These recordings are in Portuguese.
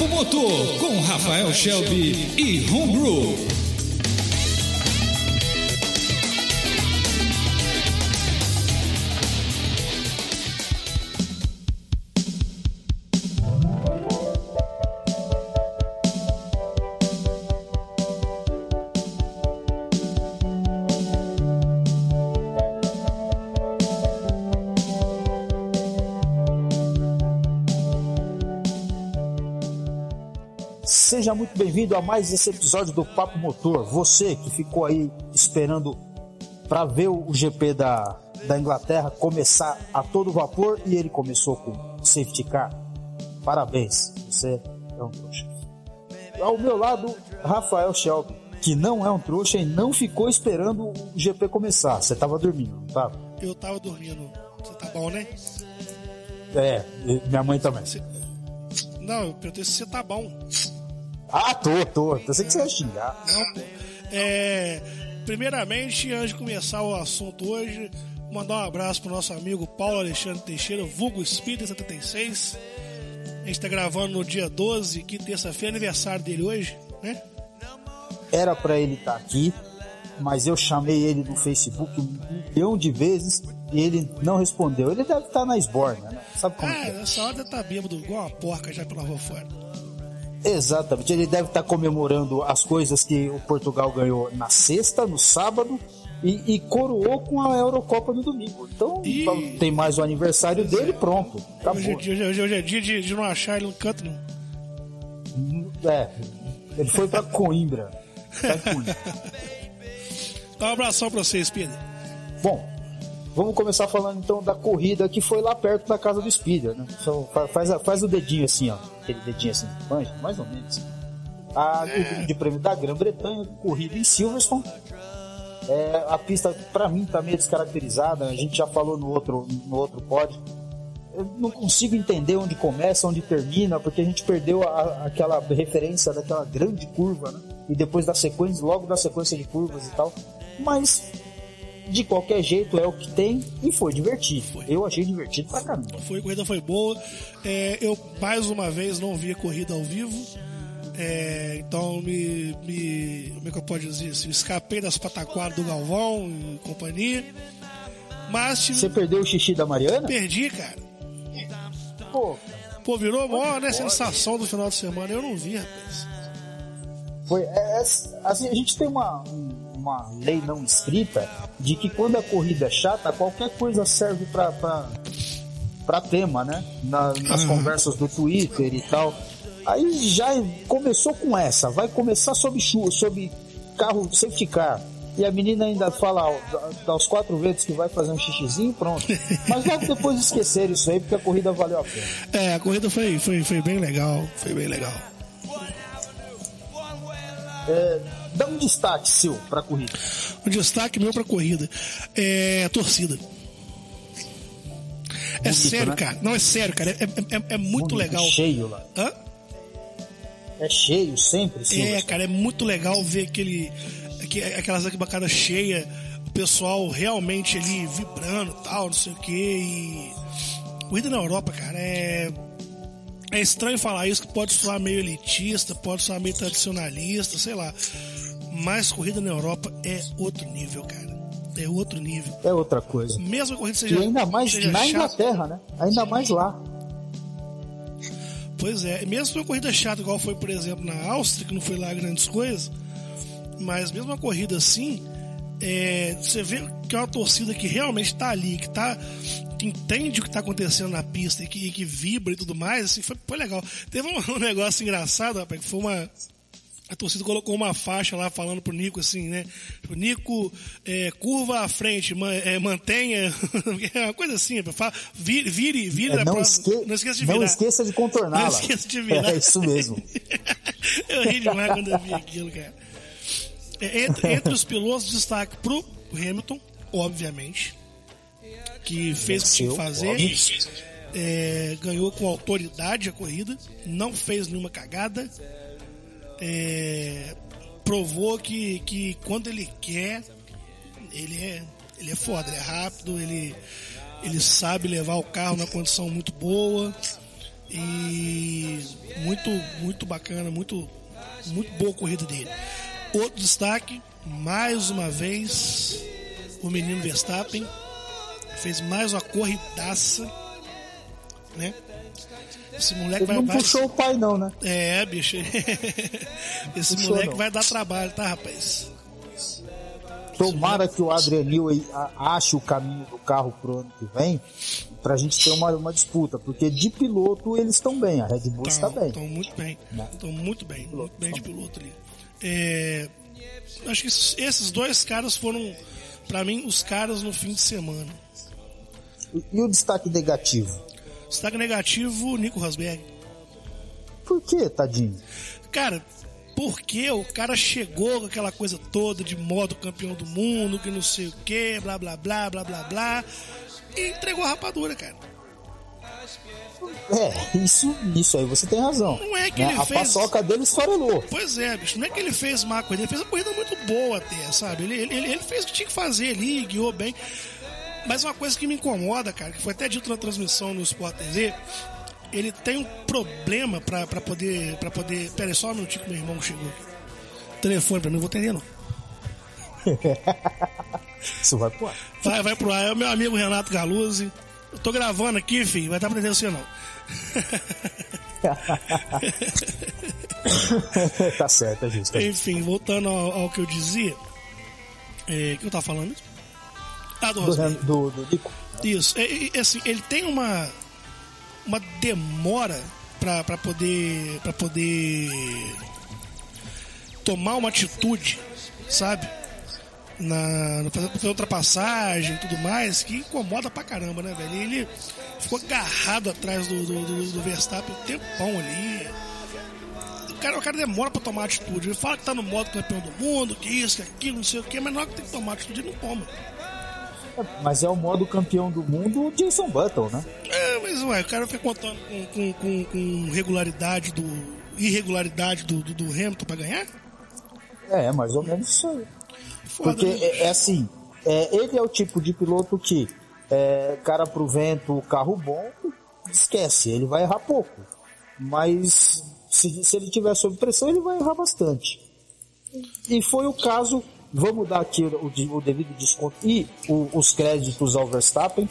Papo Motor com Rafael Shelby e Homebrew. Seja muito bem-vindo a mais esse episódio do Papo Motor. Você que ficou aí esperando para ver o GP da, da Inglaterra começar a todo vapor e ele começou com safety car. Parabéns, você é um trouxa. Ao meu lado, Rafael Shelby, que não é um trouxa e não ficou esperando o GP começar. Você tava dormindo, não tava? Eu tava dormindo. Você tá bom, né? É, minha mãe também. Não, eu perguntei se você tá bom. Ah, tô, tô. Eu sei que você vai xingar. Não, pô. É, primeiramente, antes de começar o assunto hoje, mandar um abraço pro nosso amigo Paulo Alexandre Teixeira, vulgo Speed 76. A gente tá gravando no dia 12, que terça-feira, aniversário dele hoje, né? Era para ele estar tá aqui, mas eu chamei ele no Facebook um milhão de vezes e ele não respondeu. Ele deve estar tá na esborna, né? Sabe como ah, é? nessa hora tá bêbado, igual uma porca já pela rua fora. Exatamente. Ele deve estar comemorando as coisas que o Portugal ganhou na sexta, no sábado, e, e coroou com a Eurocopa no domingo. Então E- tem mais o aniversário dele, pronto. Acabou. Hoje, é dia- hoje, hoje é dia de, de não achar ele no canto, não. É, ele foi para Coimbra. Tá em Coimbra. Dá um abração pra você, Speed. Bom, vamos começar falando então da corrida que foi lá perto da casa do Speeder, né? Fa- faz, faz o dedinho assim, ó. Aquele dedinho assim, manja, mais ou menos. A, O grande prêmio da Grã-Bretanha, corrida em Silverstone. É, a pista, pra mim, tá meio descaracterizada. A gente já falou no outro, no outro pod. Eu não consigo entender onde começa, onde termina, porque a gente perdeu a- aquela referência daquela grande curva, né? E depois da sequência, logo da sequência de curvas e tal. Mas de qualquer jeito é o que tem e foi divertido. Eu achei divertido pra caramba. Foi, a corrida foi boa. É, eu, mais uma vez, não vi a corrida ao vivo. É, então, me, me. Como é que eu posso dizer assim? Escapei das pataquadas do Galvão e companhia. Mas tive, Você perdeu o xixi da Mariana? perdi, cara. Pô, Pô, virou maior né, sensação do final de semana. Eu não vi, rapaz. foi. é- é- assim, a gente tem uma, um- uma lei não escrita de que quando a corrida é chata, qualquer coisa serve pra tema, né? Na- nas conversas do Twitter e tal. Aí já começou com essa, vai começar sob chuva, sob carro safety car. E a menina ainda fala ó, dá- dá os quatro vezes que vai fazer um xixizinho, pronto. Mas logo depois esquecer isso aí, porque a corrida valeu a pena. É, a corrida foi, foi, foi bem legal. Foi bem legal. É, dá um destaque, Sil, pra corrida. O destaque meu pra corrida é a torcida. É Bonito, sério, né? cara. Não, é sério, cara. É, é- é- é muito Bonito, legal. Cheio lá. Hã? É cheio sempre, sim. É, cara, é muito legal ver aquele, aque- aquelas arquibancadas cheias, o pessoal realmente ali vibrando e tal, não sei o que. E... Corrida na Europa, cara, é. É estranho falar isso, que pode soar meio elitista, pode soar meio tradicionalista, sei lá. Mas corrida na Europa é outro nível, cara. É outro nível. É outra coisa. Mesmo a corrida E seja. ainda mais na chata, Inglaterra, né? Ainda mais lá. Pois é, mesmo uma corrida chata, igual foi, por exemplo, na Áustria, que não foi lá grandes coisas, mas mesmo uma corrida assim, é, você vê que é uma torcida que realmente está ali, que tá, que entende o que está acontecendo na pista e que, e que vibra e tudo mais, assim, foi, foi legal. Teve um, um negócio engraçado, rapaz, que foi uma. A torcida colocou uma faixa lá falando pro Nico assim, né? O Nico, é, curva à frente, man- é, mantenha. É uma coisa assim, fala, vire, vire, vire É, da não, próxima- esque... não esqueça de não virar. esqueça de contorná-la. Não esqueça de virar. É isso mesmo. eu ri demais quando eu vi aquilo, cara. É, Entre, entre os pilotos, destaque pro Hamilton, obviamente, que fez o que tinha que fazer. É, ganhou com autoridade a corrida, não fez nenhuma cagada. É, provou que, que quando ele quer, ele é, ele é foda, ele é rápido, ele, ele sabe levar o carro na condição muito boa. E muito, muito bacana, muito, muito boa a corrida dele. Outro destaque, mais uma vez, o menino Verstappen fez mais uma corridaça, né? Esse moleque Ele vai, não vai puxou o pai, não, né? É, bicho. Esse Puxou, moleque não. vai dar trabalho, tá, rapaz? Tomara que o Adrianil ache o caminho do carro pro ano que vem, pra gente ter uma, uma disputa, porque de piloto eles estão bem, a Red Bull está bem. Estão muito bem. Né? Estão muito bem. Muito bem de piloto ali. É, acho que esses- esses dois caras foram, pra mim, os caras no fim de semana. E, o destaque negativo? Destaque negativo, Nico Rosberg. Por que, tadinho? Cara, porque o cara chegou com aquela coisa toda de modo campeão do mundo, que não sei o que, blá blá blá, blá blá blá, e entregou a rapadura, cara. É, isso, isso aí você tem razão. Não é que né? ele A fez- paçoca dele esfarelou. Pois é, bicho, não é que ele fez má corrida, ele fez uma corrida muito boa até, sabe? Ele, ele, ele fez o que tinha que fazer ali, guiou bem. Mas uma coisa que me incomoda, cara, que foi até dito na transmissão no Sport TV, ele tem um problema pra, pra poder. para poder. Pera aí, só um minutinho que meu irmão chegou aqui. Telefone pra mim, não vou atender não. Isso vai pro ar. Vai, vai pro ar, é o meu amigo Renato Galuzzi. Eu tô gravando aqui, filho, vai estar aprendendo você não. tá certo, é justo. Enfim, voltando ao, ao que eu dizia. É, o que eu tava falando? Ah, do Do, do, do Nico. Isso, é, é, assim, ele tem uma uma demora pra pra poder para poder tomar uma atitude, sabe? Na, fazer ultrapassagem e tudo mais, que incomoda pra caramba, né, velho? Ele ficou agarrado atrás do, do, do, do Verstappen um tempão ali. O cara, o cara demora pra tomar atitude. Ele fala que tá no modo campeão do mundo, que isso, que aquilo, não sei o que, mas na hora que tem que tomar atitude, ele não toma. Mas é o modo campeão do mundo o Jason Button, né? É, mas ué, o cara fica contando com, com, com, com regularidade do. irregularidade do, do, do Hamilton pra ganhar? É, mais ou menos isso aí. Foda, Porque né? é, é assim, é, ele é o tipo de piloto que é, cara pro vento, carro bom, esquece, ele vai errar pouco. Mas se, se ele tiver sob pressão, ele vai errar bastante. E foi o caso, vamos dar aqui o, o devido desconto e o- os créditos ao Verstappen,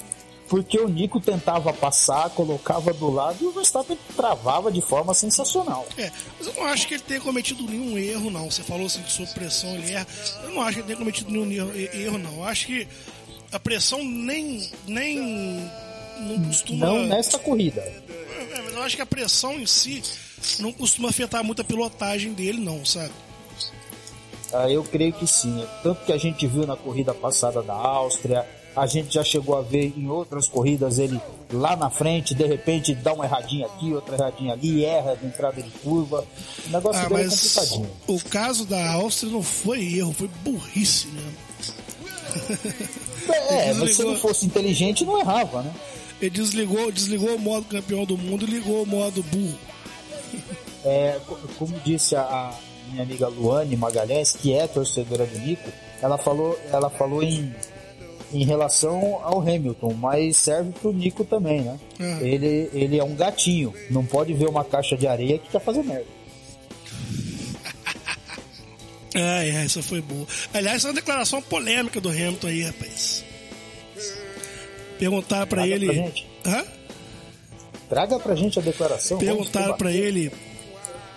porque o Nico tentava passar, colocava do lado e o Verstappen travava de forma sensacional. É, mas eu não acho que ele tenha cometido nenhum erro, não. Você falou assim que sob pressão ele erra. Eu não acho que ele tenha cometido nenhum erro, erro, não. Eu acho que a pressão nem. nem. não costuma. Não nesta corrida. É, eu acho que a pressão em si não costuma afetar muito a pilotagem dele, não, sabe? Ah, eu creio que sim. Tanto que a gente viu na corrida passada da Áustria, a gente já chegou a ver em outras corridas ele lá na frente, de repente dá uma erradinha aqui, outra erradinha ali, erra de entrada de curva. O negócio Ah, é mas complicadinho. o caso da Áustria não foi erro, foi burrice mesmo. É, Ele mas se ele fosse inteligente, não errava, né? Ele desligou, desligou o modo campeão do mundo e ligou o modo burro. É, co- como disse a minha amiga Luane Magalhães, que é torcedora do Nico, ela falou, ela falou em, em relação ao Hamilton, mas serve pro Nico também, né? Uhum. Ele, ele é um gatinho, não pode ver uma caixa de areia que quer fazer merda. Ah, é, essa foi boa. Aliás, essa é uma declaração polêmica do Hamilton aí, rapaz. Perguntaram pra Traga ele. pra gente. Hã? Traga pra gente a declaração. Perguntaram pra debater. ele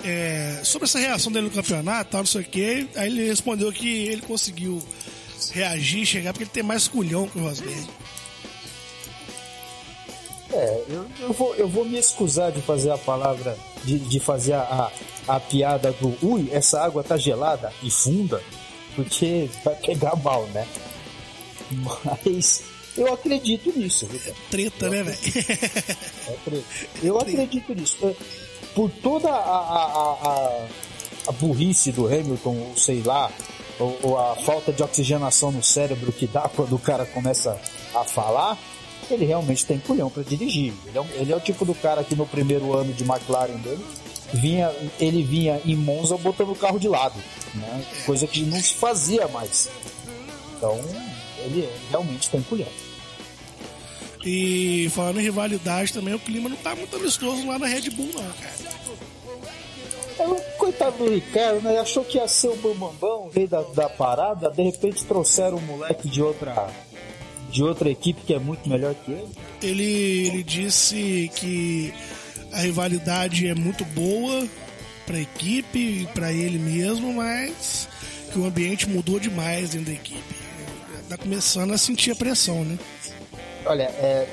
é, sobre essa reação dele no campeonato, tal, não sei o quê. Aí ele respondeu que ele conseguiu reagir, chegar, porque ele tem mais culhão que o Rosberg. É, eu, eu vou, eu vou me excusar de fazer a palavra, de, de fazer a, a, a piada do ui, essa água tá gelada e funda, porque vai pegar mal, né? Mas eu acredito nisso, viu, cara? Treta, né, velho? É preto. Eu acredito nisso. É, Por toda a, a, a, a- burrice do Hamilton, sei lá, ou, ou a falta de oxigenação no cérebro que dá quando o cara começa a falar, ele realmente tem culhão para dirigir. Ele é, ele é o tipo do cara que no primeiro ano de McLaren dele, vinha, ele vinha em Monza botando o carro de lado, né? coisa que não se fazia mais. Então, ele realmente tem culhão. E falando em rivalidade também, o clima não tá muito amistoso lá na Red Bull, não, cara. É, coitado do Ricardo, né? Achou que ia ser o Bambambão, o rei da, da parada, de repente trouxeram um moleque de outra de outra equipe que é muito melhor que ele. Ele, ele disse que a rivalidade é muito boa para a equipe e para ele mesmo, mas que o ambiente mudou demais dentro da equipe. Tá começando a sentir a pressão, né? Olha, é,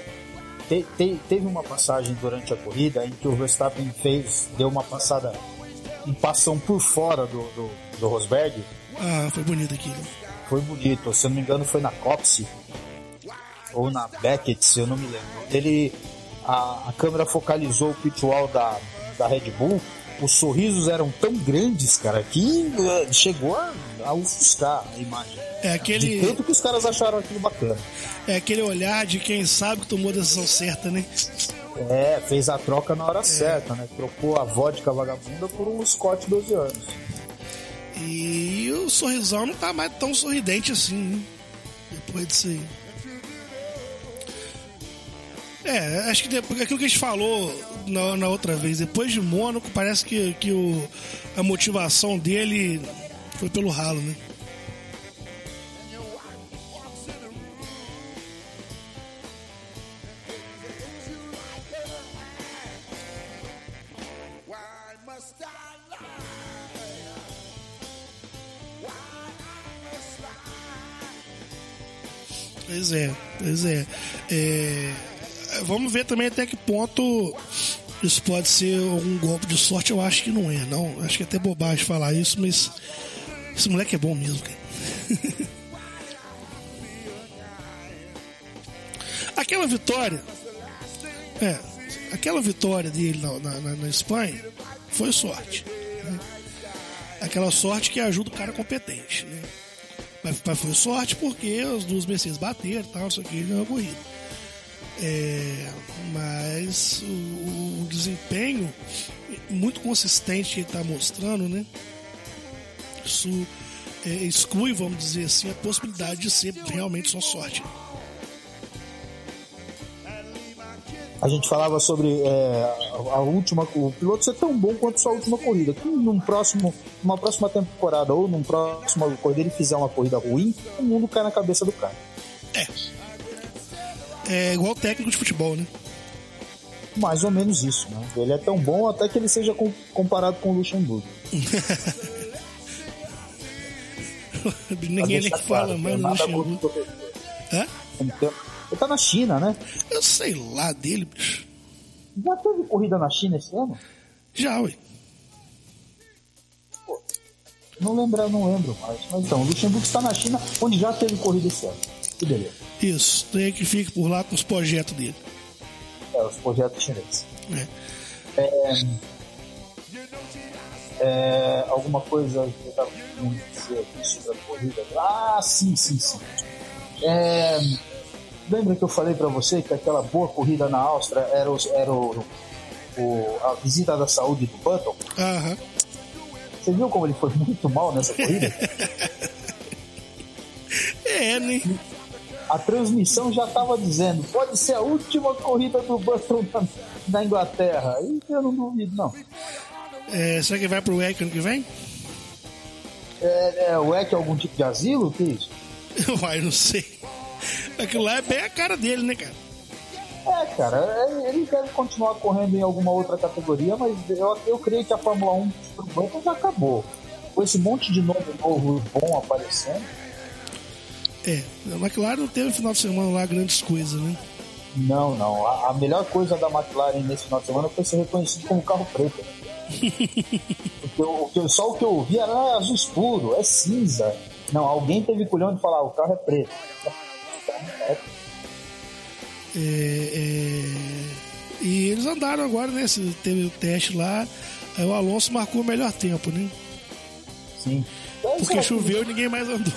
te, te, teve uma passagem durante a corrida em que o Verstappen fez, deu uma passada, um passão por fora do, do, do Rosberg. Ah, foi bonito aquilo. Foi bonito, se eu não me engano foi na Copse ou na Beckett, se eu não me lembro. Ele, a, a câmera focalizou o pitual da, da Red Bull os sorrisos eram tão grandes, cara, que uh, chegou a, a ofuscar a imagem. É aquele. De tanto que os caras acharam aquilo bacana. É aquele olhar de quem sabe que tomou a decisão certa, né? É, fez a troca na hora é. certa, né? Trocou a vodka vagabunda por um Scott 12 anos. E o sorrisão não tá mais tão sorridente assim, né? Depois disso aí. É, acho que depois, aquilo que a gente falou na, na, outra vez, depois de Mônaco, parece que, que o, a motivação dele foi pelo ralo, né? Pois é, pois é. é vamos ver também até que ponto isso pode ser um golpe de sorte. Eu acho que não é, não. Acho que é até bobagem falar isso, mas esse moleque é bom mesmo, cara. aquela vitória, é, aquela vitória dele na, na, na Espanha foi sorte. Né? Aquela sorte que ajuda o cara competente, né? Mas, mas foi sorte porque os duas Mercedes bateram e tal, isso aqui, ganhou a corrida. É, mas o, o, desempenho muito consistente que ele está mostrando, né? Isso é, exclui, vamos dizer assim, a possibilidade de ser realmente só sorte. A gente falava sobre é, a última, o piloto ser tão bom quanto sua última corrida. Que num próximo, numa próxima temporada ou num próximo corrida ele fizer uma corrida ruim, o mundo cai na cabeça do cara. É, é igual técnico de futebol, né? Mais ou menos isso, né? Ele é tão bom até que ele seja comparado com o Luxemburgo. Ninguém nem fala mais no Luxemburgo. Hã? Ele tá na China, né? Eu sei lá dele, bicho. Já teve corrida na China esse ano? Já, ué. Não lembro, não lembro mais. Mas então, o Luxemburgo está na China, onde já teve corrida esse ano. Que beleza. Isso, tem que fique por lá com os projetos dele. É, os projetos chineses. É. É, é, alguma coisa que eu estava querendo dizer aqui sobre a corrida? Ah, sim, sim, sim. É, lembra que eu falei para você que aquela boa corrida na Áustria era, o, era o, o a visita da saúde do Button? Aham. Você viu como ele foi muito mal nessa corrida? é, né? A transmissão já estava dizendo, pode ser a última corrida do Button na, na Inglaterra. E eu não duvido, não. É, será que vai pro WEC ano que vem? É, é, o WEC é algum tipo de asilo? Que é isso? Uai, não sei. Aquilo lá é bem a cara dele, né, cara? É, cara, é, ele deve continuar correndo em alguma outra categoria, mas eu, eu creio que a Fórmula 1 pro Button já acabou. Com esse monte de nome novo bom aparecendo é, a McLaren não teve no final de semana lá grandes coisas, né? Não, não. A, a, melhor coisa da McLaren nesse final de semana foi ser reconhecido como carro preto. Porque, o, só o que eu ouvi era ah, azul escuro, é cinza. Não, alguém teve culhão de falar, o carro é preto. É, é... E eles andaram agora, né? Teve o teste lá. Aí o Alonso marcou o melhor tempo, né? Sim. Porque choveu e ninguém mais andou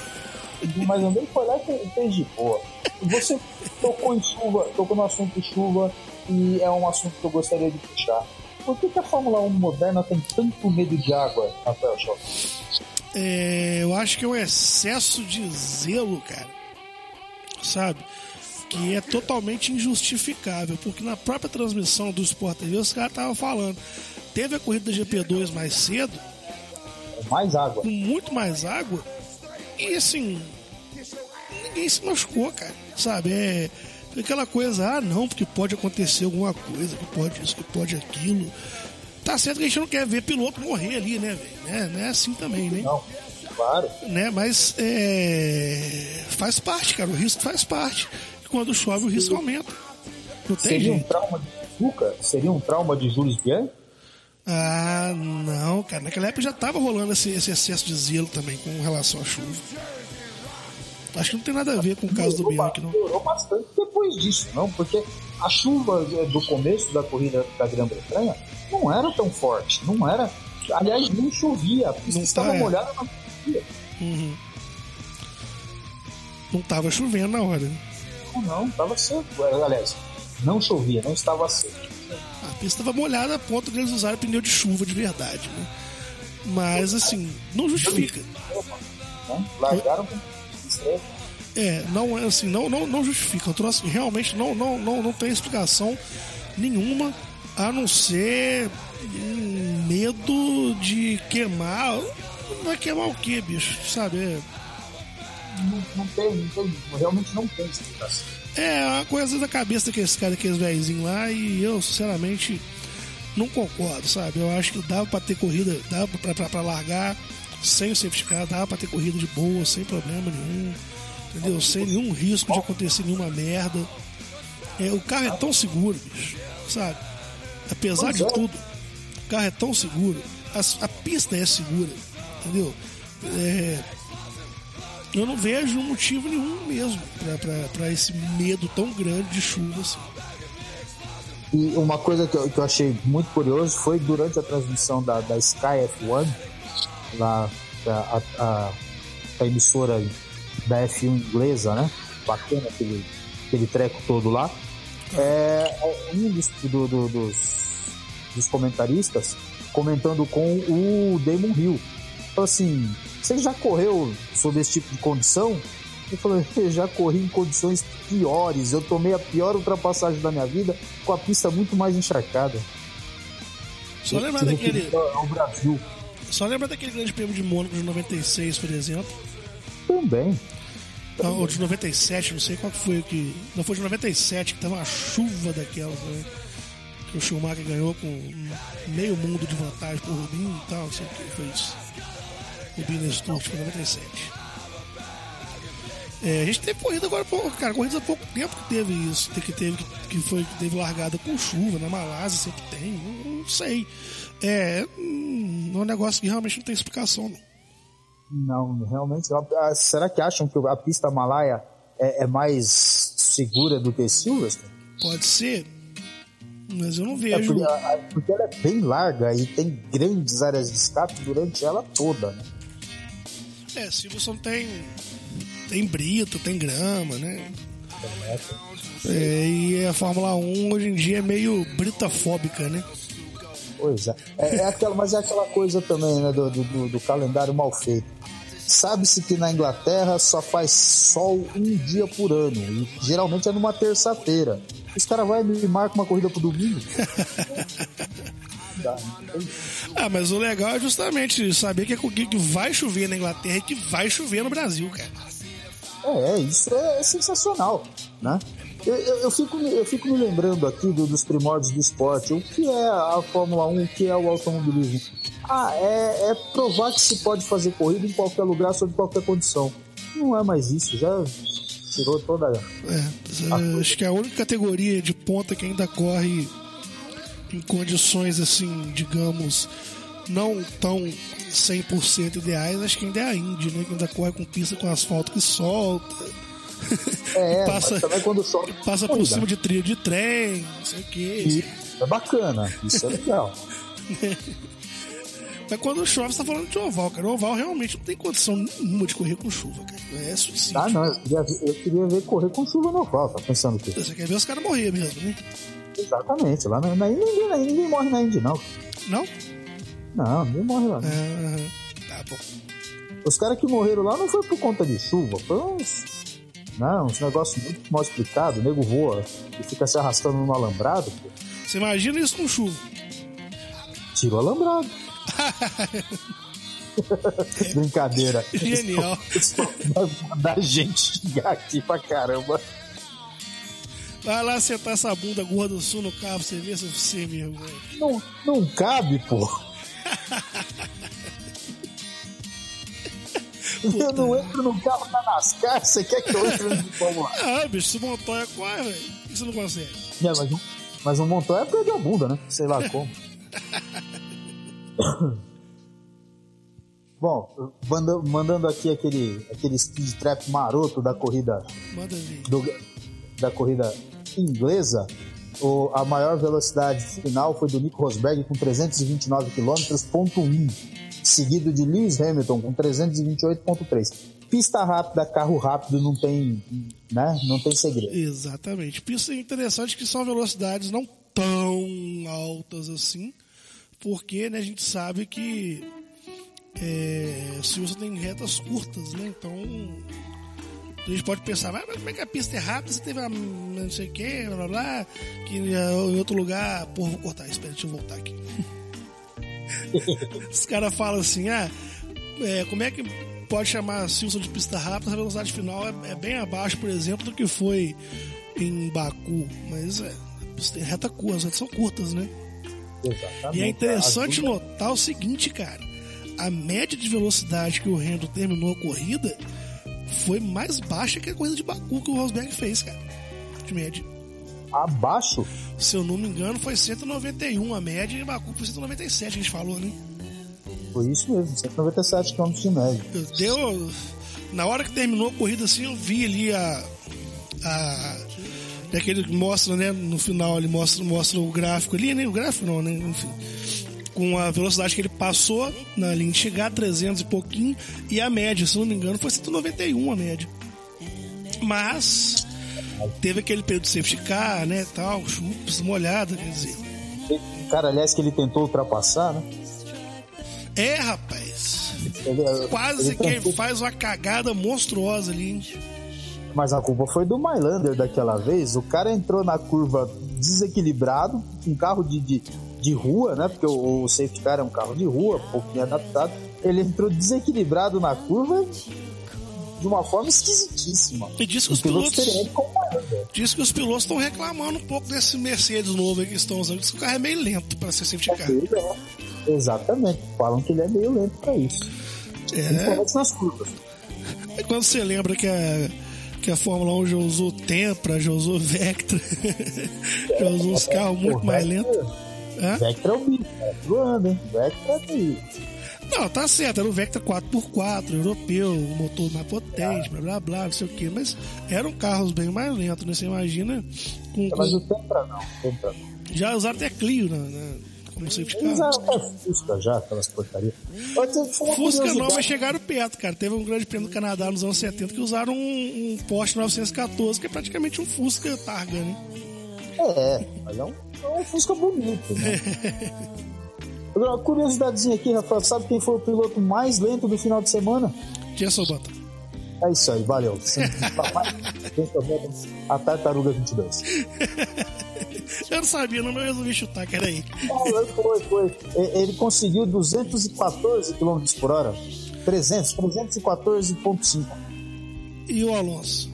mas andei foi lá e fez de boa. Você tocou em chuva, tocou no assunto chuva e é um assunto que eu gostaria de puxar. Por que, que a Fórmula 1 moderna tem tanto medo de água, Rafael Schock? É, eu acho que é um excesso de zelo, cara. Sabe? que é totalmente injustificável, porque na própria transmissão do Sport TV os caras estavam falando. Teve a corrida da GP2 mais cedo, Mais água. com muito mais água, e assim, ninguém se machucou, cara. Sabe? É aquela coisa, ah, não, porque pode acontecer alguma coisa, que pode isso, que pode aquilo. Tá certo que a gente não quer ver piloto morrer ali, né, velho? Né? Não é assim também, né? Não, claro. né? Mas é, faz parte, cara. O risco faz parte. E quando chove, o risco aumenta. Não tem Seria um jeito. trauma de Fuca? Seria um trauma de Jules Bianchi? Ah, não, cara. Naquela época já tava rolando esse, esse excesso de zelo também com relação à chuva. Acho que não tem nada a ver com o caso do Bianchi, não. Piorou bastante depois disso, não? Porque a chuva eh, do começo da corrida da Grã-Bretanha não era tão forte. Não era. Aliás, nem chovia. A pista Não estava tá, é. molhada na dia. Uhum. Não tava chovendo na hora. Não, não, estava seco. Aliás, não chovia, não estava seco. Pista tava molhada a ponto de eles usarem pneu de chuva de verdade, né? Mas assim, não justifica. Largaram. É, não é assim, não, não, não justifica. O troço realmente não, não, não, não tem explicação nenhuma a não ser um medo de queimar. Vai queimar o que, bicho? Sabe? É, Não, não tem, não tem, realmente não tem explicação. É uma coisa da cabeça daqueles caras, daqueles velhinhos lá, e eu, sinceramente, não concordo, sabe? Eu acho que dava pra ter corrida, dava pra, pra, pra largar sem o safety car, dava pra ter corrida de boa, sem problema nenhum, entendeu? Sem nenhum risco de acontecer nenhuma merda. É, o carro é tão seguro, bicho, sabe? Apesar de é. tudo, o carro é tão seguro, as- a, pista é segura, entendeu? É, eu não vejo motivo nenhum mesmo pra esse medo tão grande de chuva assim. E uma coisa que eu, que eu achei muito curioso foi durante a transmissão da, da Sky F1, lá, a, a- a emissora da F1 inglesa, né? Bacana aquele, aquele treco todo lá. É, um dos, do- do- dos, dos comentaristas comentando com o Damon Hill. Falou assim: Você já correu sob esse tipo de condição? Ele falou: Eu já corri em condições piores. Eu tomei a pior ultrapassagem da minha vida com a pista muito mais encharcada. Só lembrar daquele, ao Brasil só lembrar daquele grande prêmio de Mônaco de 96, por exemplo. também. Não, ou de 97, não sei qual que foi que. Não foi de 97, que tava uma chuva daquelas, né? Que o Schumacher ganhou com meio mundo de vantagem pro Rubinho e tal, não sei o que foi isso. Rubinho Sturt, foi 97. É, a gente teve corrida agora, cara, corrida há pouco tempo que teve isso, que teve, que foi, que teve largada com chuva, na Malásia sempre tem, não, não sei. É, hum, é um negócio que realmente não tem explicação, não. Não, realmente. ah, Será que acham que a pista Malaya é, é mais segura do que Silverstone? Pode ser, mas eu não É vejo. porque, a- a- porque ela é bem larga e tem grandes áreas de escape durante ela toda, né? É, Silverson tem. Tem brito, tem grama, né? É, e a Fórmula 1 hoje em dia é meio britafóbica, né? Pois é. É, é aquela, mas é aquela coisa também, né, do, do- do- do calendário mal feito. Sabe-se que na Inglaterra só faz sol um dia por ano, e geralmente é numa terça-feira. Os caras vão e marcam uma corrida pro domingo. Dá, Ah, mas o legal é justamente saber que, é, que que vai chover na Inglaterra e que vai chover no Brasil, cara. É, é, isso é, é sensacional, né? Eu, eu, eu fico, me- eu fico me lembrando aqui do- dos primórdios do esporte. O que é a Fórmula 1, o que é o automobilismo? Ah, é, é provar que se pode fazer corrida em qualquer lugar, sob qualquer condição. Não é mais isso, já tirou toda. É, acho que é a única categoria de ponta que ainda corre em condições assim, digamos, não tão 100% ideais, acho que ainda é a Indy, né? Que ainda corre com pista com asfalto que solta. É, Passa- também quando chove. Passa por cima de trilho de trem, não sei o que. Isso é bacana, isso é legal. Mas quando chove, você tá falando de oval, cara. O oval realmente não tem condição nenhuma de correr com chuva, cara. É suicídio. Ah, não, eu queria, ver- eu queria ver correr com chuva no oval, tá pensando que. Você quer ver os caras morrer mesmo, né? Exatamente, lá na, na Indy, ninguém, ninguém morre na Indy, não. Não? Não, ninguém morre lá. Ah, tá bom. Os caras que morreram lá não foi por conta de chuva, foi uns. Não, uns negócios muito mal explicados. O nego voa e fica se arrastando no alambrado. Pô. Você imagina isso com chuva? Tira o alambrado. Brincadeira. Genial. Vai mandar gente xingar aqui pra caramba. Vai lá sentar essa bunda gorda do sul no carro pra você ver se você mesmo. Não, não cabe, pô. Eu não entro no carro da NASCAR, você quer que eu entre no 1? Ah, bicho, se Montoya corre, velho. Por que você não consegue? É, mas, um, mas um Montoya perdeu a bunda, né? Sei lá como. Bom, mandando, mandando aqui aquele, aquele speed trap maroto da corrida Manda ver. do- da corrida inglesa, o, a maior velocidade final foi do Nico Rosberg com 329 km, ponto 1, seguido de Lewis Hamilton com 328.3. Pista rápida, carro rápido, não tem, né? Não tem segredo. Exatamente. É interessante que são velocidades não tão altas assim, porque né, a gente sabe que é, Silverstone tem retas curtas, né? Então a gente pode pensar, mas como é que a pista é rápida? Você teve uma não sei o que, blá blá blá, que é, em outro lugar. Porra, vou cortar, espera, deixa eu voltar aqui. Os caras falam assim, ah, é, como é que pode chamar Silverstone de pista rápida? A velocidade final é, é bem abaixo, por exemplo, do que foi em Baku. Mas é, tem reta curta, as retas são curtas, né? Exatamente. E é interessante notar o seguinte, cara. A média de velocidade que o Hamilton terminou a corrida foi mais baixa que a corrida de Baku que o Rosberg fez, cara. De média. Abaixo? Se eu não me engano, foi 191 a média e Baku foi 197 que a gente falou, né? Foi isso mesmo, 197 km de média. Eu- Deu. Na hora que terminou a corrida, assim, eu vi ali a. a daquele que mostra, né? No final ele mostra, mostra o gráfico ali, né? O gráfico não, né? Enfim. Com a velocidade que ele passou na linha de chegada, 300 e pouquinho, e a média, se não me engano, foi 191 a média. Mas teve aquele período de safety car, né? Tal, molhada, quer dizer. Cara, aliás, que ele tentou ultrapassar, né? É, rapaz. Ele- Quase ele que ele faz uma cagada monstruosa ali. hein? Mas a culpa foi do Mylander daquela vez. O cara entrou na curva desequilibrado, com carro de, de, de rua, né? Porque o, o safety car é um carro de rua, pouquinho adaptado. Ele entrou desequilibrado na curva de uma forma esquisitíssima. E diz que Um os piloto pilotos. Mylander. Diz que os pilotos estão reclamando um pouco desse Mercedes novo aí que estão usando. Diz que o carro é meio lento para ser safety car. É. Exatamente. Falam que ele é meio lento pra isso. É. Principalmente nas curvas. E quando você lembra que a, que a Fórmula 1 já usou Tempra, já usou Vectra, já usou uns carros muito mais lentos. Hã? Vectra é o bicho, cara. Voando, hein? Vectra é terrível. Não, tá certo, era o Vectra 4x4, europeu, um motor mais potente, blá blá blá, não sei o que, mas eram carros bem mais lentos, né? Você imagina. Com, com- Mas o Tempra não. o Tempra não. já usaram até Clio na, na, como safety car. usaram até Fusca já, aquelas porcarias. Fusca não, mas chegaram perto, cara. Teve um grande prêmio do Canadá nos anos 70 que usaram um, um Porsche 914, que é praticamente um Fusca Targa, né? É, mas é um, é um Fusca bonito, né? Agora, uma curiosidadezinha aqui, Rafael, sabe quem foi o piloto mais lento do final de semana? Jenson Button. É isso aí, valeu. Quem a Tartaruga 22. Eu não sabia, não, mas eu resolvi chutar que era ele. Ah, Foi, foi. Ele conseguiu 214 km por hora. 300, 314.5. E o Alonso?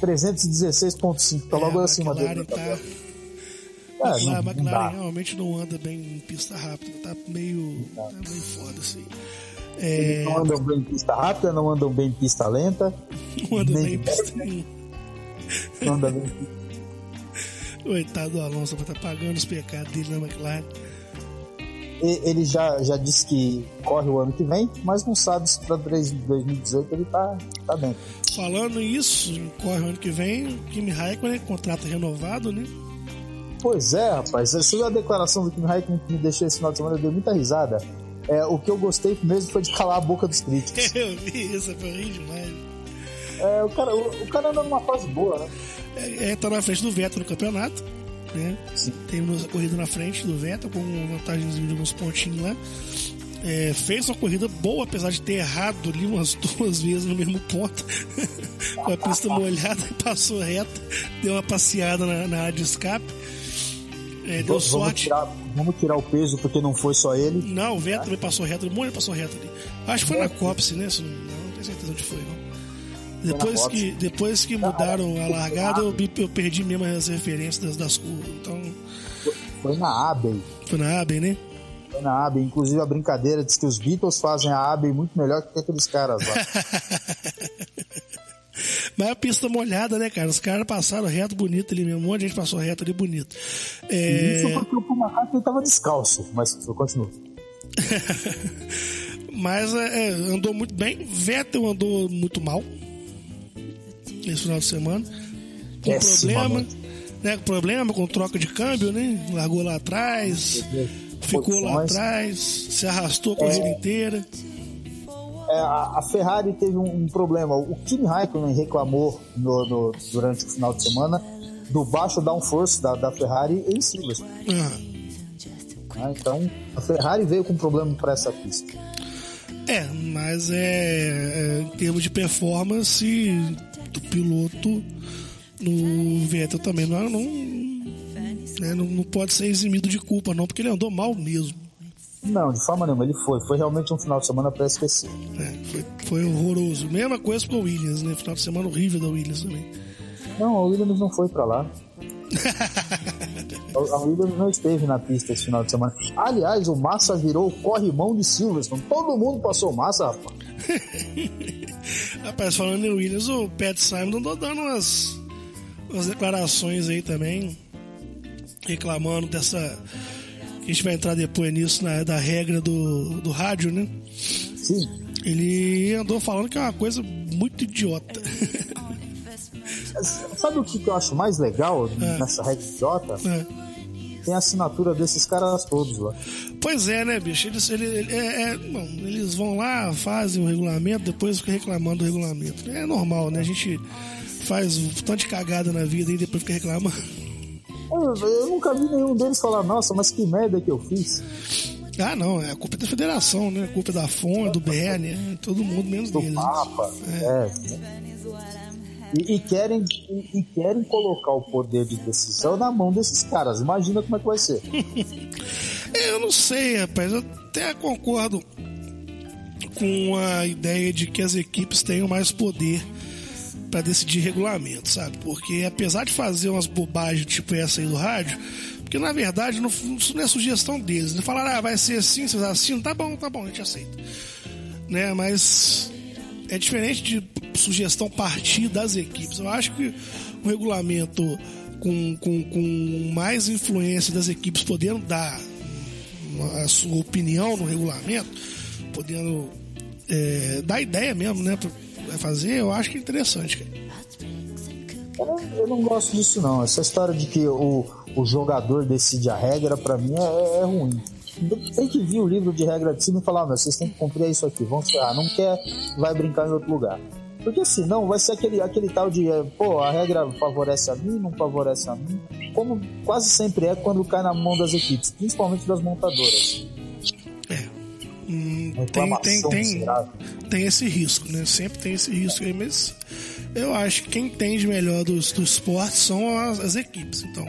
316.5. Tá logo É, a acima dele. McLaren tá... A não, McLaren, McLaren dá. realmente não anda bem em pista rápida. Tá meio, tá meio foda assim. É, Não andam bem em pista rápida, não andam bem em pista lenta. não anda nem- bem em pista nenhuma. Não andam bem Coitado do Alonso, vai estar pagando os pecados dele na McLaren. Ele já, já disse que corre o ano que vem, mas não sabe se para 2018 ele tá, tá dentro. Falando isso, corre o ano que vem, Kimi Raikkonen, contrato renovado, né? Pois é, rapaz. Essa foi a declaração do Kimi Raikkonen que me deixou esse final de semana, eu dei muita risada. É, o que eu gostei mesmo foi de calar a boca dos críticos. Eu vi isso, foi rir demais. É, o, cara, o, o cara anda numa fase boa, né? É, é, tá na frente do Vettel no campeonato, né? Terminou essa corrida na frente do Vettel com uma vantagemzinha de alguns pontinhos lá. É, fez uma corrida boa, apesar de ter errado ali umas duas vezes no mesmo ponto. Com a pista molhada, passou reto, deu uma passeada na, na área de escape. É, deu vamos, sorte. Tirar, vamos tirar o peso porque não foi só ele. Não, o Vettel também passou reto, o Mônio passou reto ali. Acho que foi na Copse, né? Não, não tenho certeza onde foi, não. Depois que, depois que mudaram a largada, eu, eu perdi mesmo as referências das, curvas. Então. Foi na Abbey. Foi na Abbey, né? Foi na Abbey. Inclusive a brincadeira diz que os Beatles fazem a Abbey muito melhor que aqueles caras lá. Mas a pista molhada, né, cara? Os caras passaram reto bonito ali mesmo. Um monte de gente passou reto ali bonito. É... Isso porque o Pumacato tava descalço, mas eu continuo. mas é, andou muito bem. Vettel andou muito mal esse final de semana. Com Péssima, problema, né? Com problema com troca de câmbio, né? Largou lá atrás, ficou lá atrás, se arrastou a corrida é... inteira. É, a, Ferrari teve um, um, problema. O Kimi Raikkonen reclamou no, no, durante o final de semana do baixo downforce da, da Ferrari em Silverstone. Uhum. Ah, então, a Ferrari veio com um problema para essa pista. É, mas é, é, em termos de performance, do piloto no Vettel também não, não, né, não, não pode ser eximido de culpa, não, porque ele andou mal mesmo. Não, de forma nenhuma, ele foi. Foi realmente um final de semana para esquecer. É, foi, foi horroroso. Mesma coisa com o Williams, né? Final de semana horrível da Williams também. Não, a Williams não foi para lá. a Williams não esteve na pista esse final de semana. Aliás, o Massa virou corrimão de Silverstone. Todo mundo passou Massa, rapaz. Rapaz, falando em Williams, o Pat Simon andou dando umas, umas declarações aí também, reclamando dessa. A gente vai entrar depois nisso, na, da regra do, do rádio, né? Sim. Ele andou falando que é uma coisa muito idiota. Sabe o que eu acho mais legal é. nessa regra idiota? É tem a assinatura desses caras todos lá. Pois é, né, bicho? Eles, é, é, bom, eles vão lá, fazem o regulamento, depois ficam reclamando do regulamento. É normal, né? A gente faz um tanto de cagada na vida e depois fica reclamando. Eu, eu nunca vi nenhum deles falar, nossa, mas que merda que eu fiz. Ah, não, é a culpa da federação, né? A culpa da FON, do BR, né? todo mundo menos do deles. Papa, é. é. E, e querem, e, e, querem colocar o poder de decisão na mão desses caras. Imagina como é que vai ser. eu não sei, rapaz. Eu até concordo com a ideia de que as equipes tenham mais poder para decidir regulamento, sabe? Porque apesar de fazer umas bobagens tipo essa aí do rádio, porque na verdade não, isso não é sugestão deles. Né? Falaram, ah, vai ser assim, se assim, tá bom, tá bom, a gente aceita. Né? Mas é diferente de sugestão partir das equipes. Eu acho que o regulamento com, com, com mais influência das equipes podendo dar a sua opinião no regulamento, podendo é, dar ideia mesmo, né, para fazer, eu acho que é interessante. Eu não, eu não, gosto disso não. Essa história de que o, o jogador decide a regra, para mim é, é ruim tem que vir o livro de regra de cima e falar, mas vocês têm que cumprir isso aqui, vão ah, não quer, vai brincar em outro lugar. Porque senão vai ser aquele, aquele tal de, eh, pô, a regra favorece a mim, não favorece a mim, como quase sempre é quando cai na mão das equipes, principalmente das montadoras. É. Hum, tem, tem, tem, tem esse risco, né? Sempre tem esse risco aí, mas eu acho que quem entende melhor dos, dos esportes são as, as equipes, então.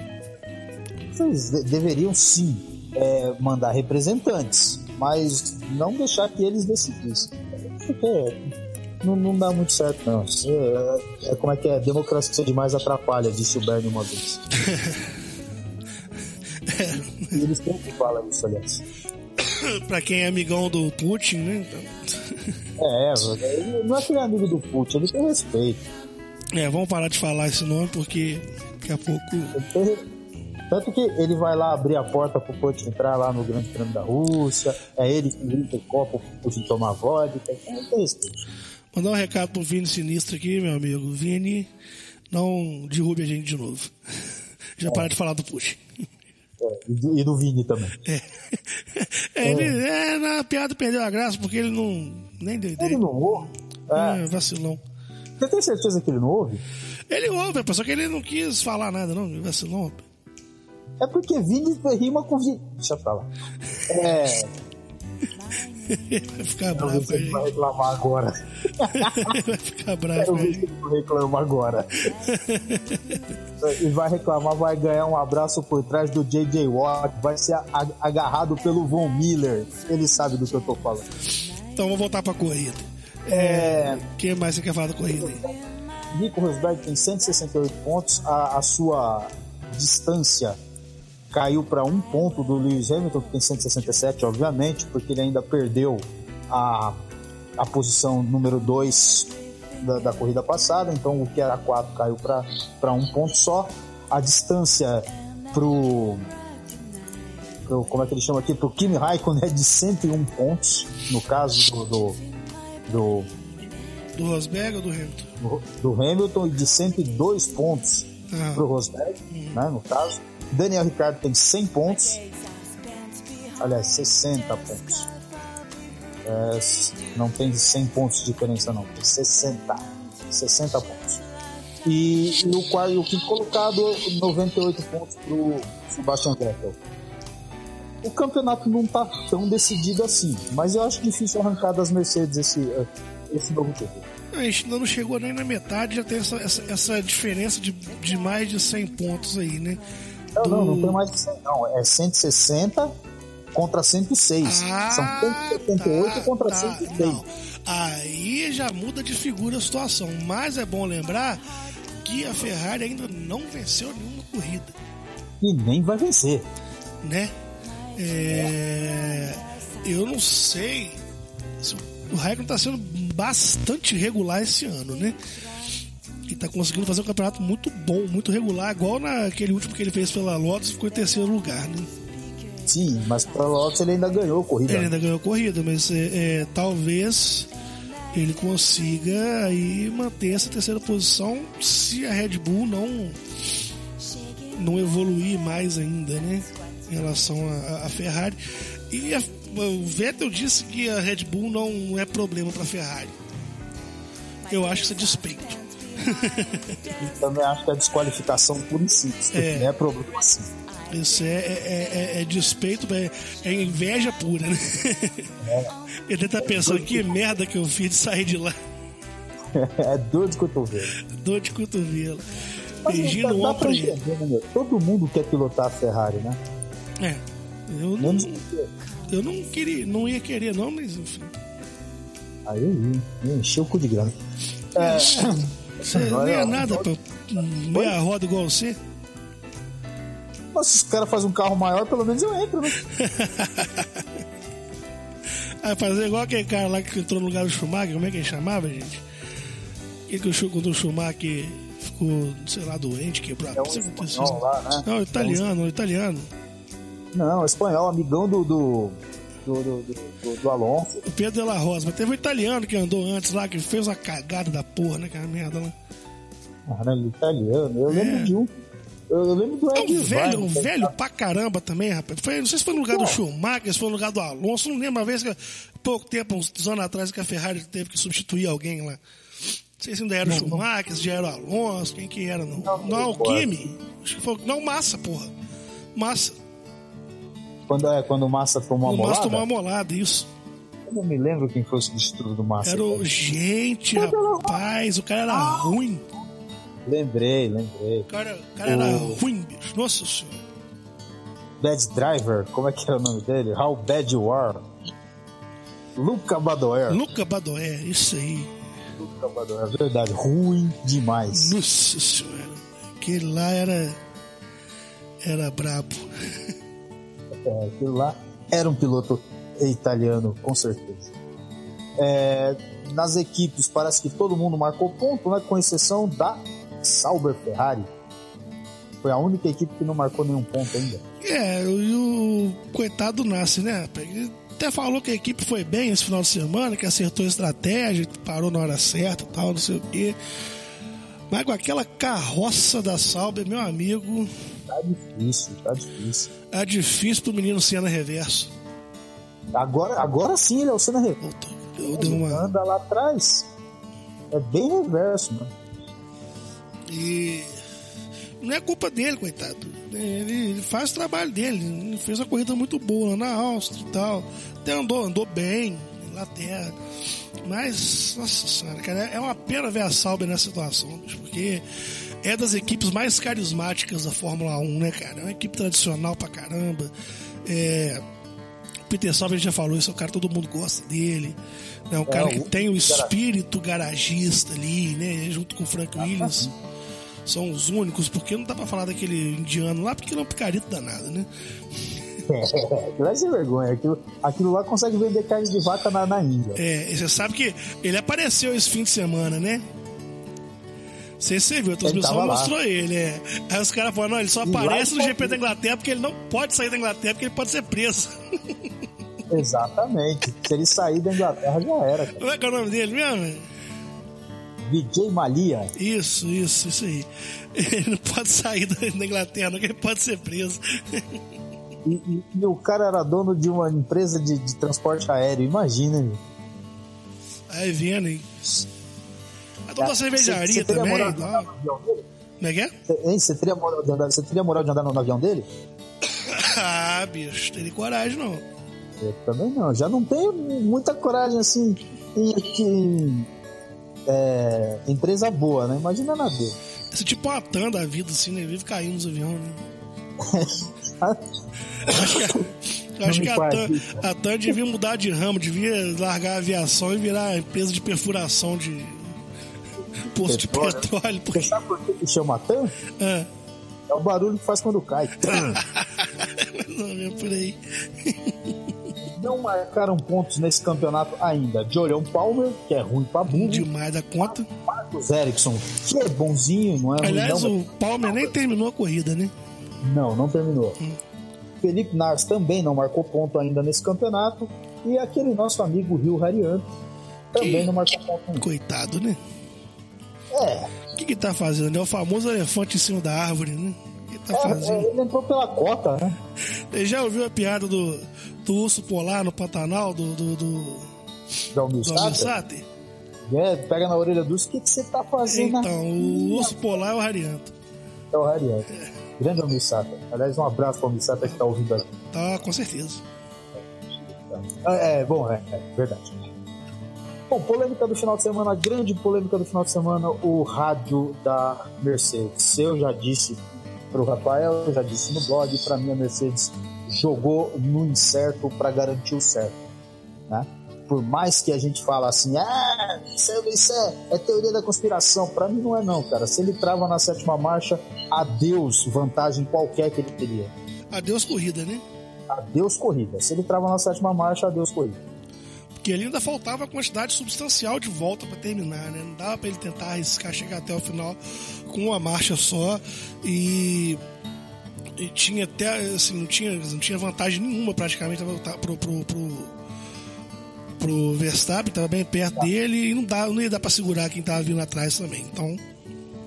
Vocês de deveriam sim é, mandar representantes, mas não deixar que eles decidissem. Porque não, não dá muito certo, não. É, é, como é que é? Democracia demais atrapalha, disse o Bernie uma vez. e eles sempre falam isso, aliás. pra quem é amigão do Putin, né? Então... é, ele não é que ele é amigo do Putin, ele tem respeito. É, vamos parar de falar esse nome porque daqui a pouco. Tanto que ele vai lá abrir a porta pro Putin entrar lá no Grande Prêmio da Rússia, é ele que limpa o copo pro Putin tomar vodka, tem respeito. Mandar um recado pro Vini Sinistro aqui, meu amigo. Vini, não derrube a gente de novo. Já é. para de falar do Putin. É, e, do, Vini também. É. é. Ele, é, na piada perdeu a graça porque ele não. Nem deu ideia. Ele não ouve? É, é vacilão. Você tem certeza que ele não ouve? Ele ouve, só que ele não quis falar nada, não. Vacilão. É porque Vini rima com Vini. Deixa pra lá. É. vai ficar Quero bravo ele vai reclamar agora. vai ficar bravo Quero ver se ele não reclama agora. E vai reclamar, vai ganhar um abraço por trás do J.J. Watt, vai ser agarrado pelo Von Miller. Ele sabe do que eu tô falando. Então vamos voltar pra corrida. É, O que mais você quer falar da corrida aí? Nico Rosberg tem 168 pontos, a, a sua distância caiu para um ponto do Lewis Hamilton, que tem 167, obviamente, porque ele ainda perdeu a, a posição número 2 da, da corrida passada, então o que era 4 caiu para um ponto só. A distância pro, pro como é que ele chama aqui, pro Kimi Raikkonen é de 101 pontos, no caso do, do, do Do Rosberg ou do Hamilton? do- do Hamilton e de 102 pontos Ah. para o Rosberg, né, no caso. Daniel Ricciardo tem 100 pontos, aliás, 60 pontos. É, não tem 100 pontos de diferença, não, tem 60. 60 pontos. E, e o, e o quinto colocado, 98 pontos para o Sebastian Vettel. O campeonato não tá tão decidido assim, mas eu acho difícil arrancar das Mercedes esse, eh, esse novo título. A gente ainda não chegou nem na metade, já tem essa, essa, essa diferença de, de mais de 100 pontos aí, né? Não, não, não tem mais de 100, não. É 160 contra 106. São 178 tá, contra tá, 106. não. Aí já muda de figura a situação. Mas é bom lembrar que a Ferrari ainda não venceu nenhuma corrida, E nem vai vencer. né? É, eu não sei. se O Raikkonen está sendo bastante regular esse ano, né? E tá conseguindo fazer um campeonato muito bom, muito regular, igual naquele último que ele fez pela Lotus, ficou em terceiro lugar, né? Sim, mas para Lotus ele ainda ganhou a corrida. Ele ainda ganhou a corrida, mas é, é, talvez ele consiga aí manter essa terceira posição se a Red Bull não não evoluir mais ainda, né? Em relação à à Ferrari. E a- o Vettel disse que a Red Bull não é problema para a Ferrari. Eu acho que isso é despeito. E também acho que é desqualificação por em si. Isso É. não é problema assim. Isso é, é, é- é despeito, é, é inveja pura, né? Ele deve estar pensando que merda que eu fiz de sair de lá. É dor de cotovelo. Dor de cotovelo. Mas Beijinho dá, entender, né? Todo mundo quer pilotar a Ferrari, né? É. Eu não, eu não queria, não ia querer, não, mas enfim. Aí eu vi, encheu o cu de grana. É, Você não Olha, é nada pra meia roda igual você. mas se os caras fazem um carro maior, pelo menos eu entro, né? Aí fazer igual aquele cara lá que entrou no lugar do Schumacher, como é que ele chamava, gente? Que que o Schu- quando o Schumacher ficou, sei lá, doente, quebrou a É um espanhol isso. lá, né? Não, italiano, o italiano. Não, espanhol, amigão do, do, do, do, do- do Alonso. O Pedro de la Rosa. Mas teve um italiano que andou antes lá, que fez uma cagada da porra, né? Aquela merda lá. Caralho, italiano. Eu lembro É. de um. Eu, lembro do É Ed um velho, um Vine, velho pra caramba também, rapaz. Foi, não sei se foi no lugar do Não. Schumacher, se foi no lugar do Alonso. Não lembro uma vez que, pouco tempo, uns anos atrás, que a Ferrari teve que substituir alguém lá. Não sei se ainda era o Schumacher, se já era o Alonso, quem que era, não. Não, Não, não o. Kimi. Acho que foi, não, Massa, porra. Massa. Quando, é, quando o Massa tomou o a Massa molada. tomou uma molada, isso. Eu não me lembro quem foi o substituto do Massa. Era o. Gente, rapaz, o cara era ruim. Lembrei, lembrei. O cara, o cara era O- ruim, bicho. Nossa senhora. Bad Driver, como é que era o nome dele? How Bad You Are. Luca Badoer. Luca Badoé, isso aí. Luca Badoer, verdade. Ruim demais. Nossa senhora. Aquele lá era. Era brabo. Aquilo lá era um piloto italiano, com certeza. É, nas equipes, parece que todo mundo marcou ponto, né? com exceção da Sauber Ferrari. Foi a única equipe que não marcou nenhum ponto ainda. É, e o coitado do Nasce, né? Ele até falou que a equipe foi bem esse final de semana, que acertou a estratégia, parou na hora certa tal, não sei o quê. Mas com aquela carroça da Sauber, meu amigo, Tá difícil, tá difícil. é difícil pro menino Senna reverso. Agora, agora sim ele é o Senna Reverso. Eu dei uma. Anda lá atrás. É bem reverso, mano. E. não é culpa dele, coitado. Ele, faz o trabalho dele. Ele fez uma corrida muito boa na Áustria e tal. Até andou, andou bem na Inglaterra. Mas, nossa senhora, cara, é uma pena ver a Sauber nessa situação, porque é das equipes mais carismáticas da Fórmula 1, né, cara? É uma equipe tradicional pra caramba. É, Peter Sauber já falou isso, é um cara todo mundo gosta dele. É um é, cara que tem o espírito garagista ali, né? Junto com o Frank Williams. São os únicos, porque não dá pra falar daquele indiano lá, porque ele é um picarito danado, né? Aquilo é sem vergonha. Aquilo, aquilo lá consegue vender carne de vaca na, na Índia. É, você sabe que ele apareceu esse fim de semana, né? Você, você viu, a transmissão mostrou ele. É. Aí os caras falaram, não, ele só aparece no GP da Inglaterra porque ele não pode sair da Inglaterra porque ele pode ser preso. Exatamente. Se ele sair da Inglaterra, já era. Como é que é o nome dele mesmo? Vijay Malia. Isso, isso, isso aí. Ele não pode sair da Inglaterra, não, que ele pode ser preso. E, e, e, o cara era dono de uma empresa de, de transporte aéreo, imagina. Meu. Aí vendo, hein? A dona da cervejaria cê, cê também. Moral dele? Como é que é? Você teria, moral de andar, teria moral de andar no avião dele? ah, bicho, teria coragem não. Eu também não. Já não tenho muita coragem assim em, em é, empresa boa, né? Imagina na dele. Esse tipo uma da vida, assim, né? Vive caindo nos aviões, né? acho que, acho que a, TAM, a TAM devia mudar de ramo, devia largar a aviação e virar empresa de perfuração de posto de petróleo. Porque... Você sabe por que chama TAM? É. é o barulho que faz quando cai. Não, é por aí não marcaram pontos nesse campeonato ainda. Jorion Palmer, que é ruim pra burro. Demais da conta. Marcos Ericsson, que é bonzinho, não é Aliás, ruim, não, o Palmer nem terminou a corrida, né? Não, não terminou. Hum. Felipe Nars também não marcou ponto ainda nesse campeonato. E aquele nosso amigo Rio Harian também que, não marcou ponto ainda. Coitado, né? É. O que, que tá fazendo? É o famoso elefante em cima da árvore, né? Tá é, ele entrou pela cota, né? Ele já ouviu a piada do, do urso polar no Pantanal, do. do, do, do Almissate? É, pega na orelha do urso, o que, que você tá fazendo? Então, o urso polar é o Harianto. É o Harianto. É. Grande Almissata. Aliás, um abraço pro Almissata que tá ouvindo aqui. Tá, com certeza. É, é bom, é, é verdade. Bom, polêmica do final de semana, grande polêmica do final de semana, o rádio da Mercedes. Eu já disse pro Rafael, já disse no blog, para mim a Mercedes jogou no incerto para garantir o certo, né? Por mais que a gente fala assim, ah, isso, é, isso é, é teoria da conspiração, para mim não é não, cara. Se ele trava na sétima marcha, adeus vantagem qualquer que ele teria. Adeus corrida, né? Adeus corrida. Se ele trava na sétima marcha, adeus corrida. Porque ali ainda faltava quantidade substancial de volta para terminar, né? Não dava para ele tentar arriscar chegar até o final com uma marcha só e e tinha até, assim, não tinha, não tinha vantagem nenhuma praticamente pro, pro, pro, pro Verstappen, estava bem perto dele e não, dá, não ia dar para segurar quem estava vindo atrás também. Então.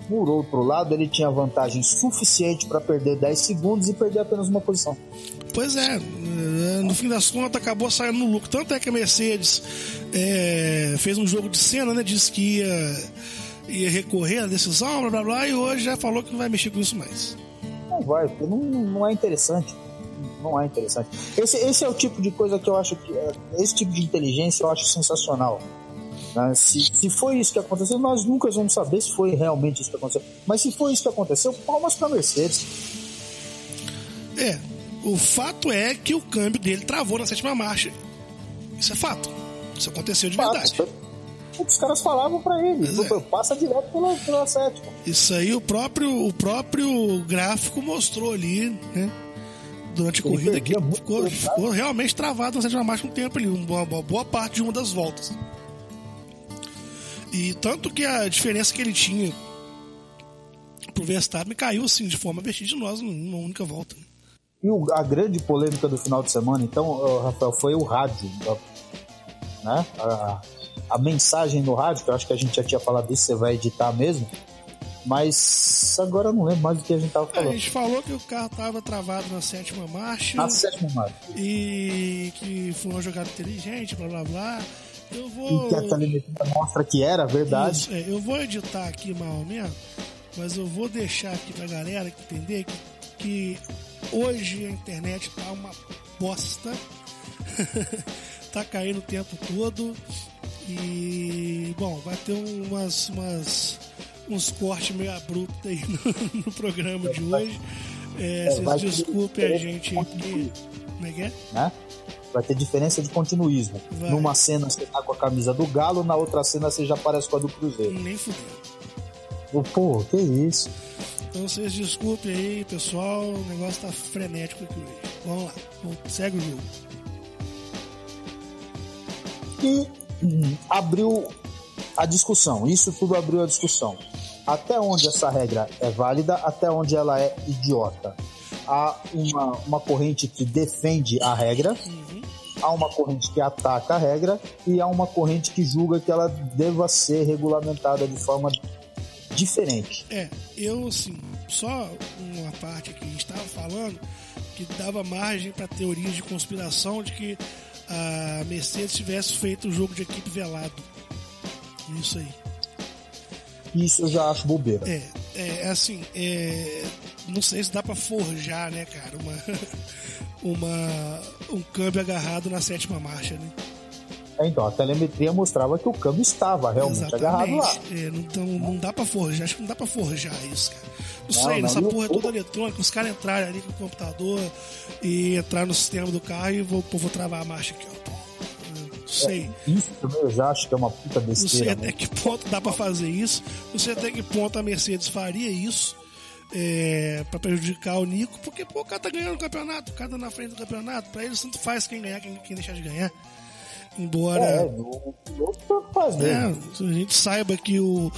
Por outro lado, ele tinha vantagem suficiente para perder 10 segundos e perder apenas uma posição. Pois é, eh, no fim das contas acabou saindo no lucro. Tanto é que a Mercedes é, fez um jogo de cena, né? Disse que ia, ia recorrer à decisão, blá blá blá, e hoje já falou que não vai mexer com isso mais não vai, porque não, não é interessante. Não é interessante. Esse, esse é o tipo de coisa que eu acho que. É, esse tipo de inteligência eu acho sensacional. Né? Se, se foi isso que aconteceu, nós nunca vamos saber se foi realmente isso que aconteceu. Mas se foi isso que aconteceu, palmas para Mercedes. O fato é que o câmbio dele travou na sétima marcha. Isso é fato. Isso aconteceu de fato, verdade os caras falavam para ele. É. Passa direto pela, pela sétima. Isso aí o próprio, o próprio gráfico mostrou ali, né? Durante a ele corrida que ficou, ficou, realmente travado na sétima marcha um tempo ali, uma, uma boa parte de uma das voltas. E tanto que a diferença que ele tinha pro Verstappen caiu assim de forma vertiginosa numa única volta. E o, a grande polêmica do final de semana, então, Rafael, foi o rádio. Né? A, a mensagem no rádio, que eu acho que a gente já tinha falado disso, você vai editar mesmo. Mas agora eu não lembro mais do que a gente tava falando. A gente falou que o carro tava travado na sétima marcha. Na sétima marcha. E que foi uma jogada inteligente, blá blá blá. Eu vou. E que a telemetria mostra que era verdade. Isso, é, eu vou editar aqui mal mesmo. mas eu vou deixar aqui pra galera entender que, que hoje a internet tá uma bosta. tá caindo o tempo todo. E, bom, vai ter umas, umas uns cortes meio abruptos aí no, no programa de hoje. É, É, vocês desculpem a gente aqui. Como é que é? né? Vai ter diferença de continuismo. Vai. Numa cena você tá com a camisa do Galo, na outra cena você já aparece com a do Cruzeiro. Nem fudeu. Pô, que isso? Então vocês desculpem aí, pessoal. O negócio tá frenético aqui hoje. Vamos lá, segue o jogo. E hum, abriu a discussão. Isso tudo abriu a discussão. Até onde essa regra é válida, até onde ela é idiota. Há uma, uma corrente que defende a regra, há uma corrente que ataca a regra e há uma corrente que julga que ela deva ser regulamentada de forma diferente. É, eu assim, só uma parte que a gente estava falando que dava margem para teorias de conspiração de que a Mercedes tivesse feito o jogo de equipe velado. Isso aí. Isso eu já acho bobeira. É, é assim, é, não sei se dá pra forjar, né, cara, uma, uma, um câmbio agarrado na sétima marcha, né? Então, a telemetria mostrava que o câmbio estava realmente agarrado lá. É, não, então, não dá pra forjar, acho que não dá pra forjar isso, cara. Não, Não, sei, não, nessa e o- porra é toda eletrônica, os caras entrarem ali com o computador e entrar no sistema do carro e vou, vou travar a marcha aqui, ó. Não sei. Isso também eu já acho que é uma puta Não sei besteira. até né? que ponto dá pra fazer isso. Não sei até que ponto a Mercedes faria isso é, para prejudicar o Nico, porque pô, o cara tá ganhando o campeonato, o cara tá na frente do campeonato. Pra eles tanto faz quem ganhar, quem, quem deixar de ganhar. Embora É, o piloto tanto faz né, mesmo. a gente saiba que o,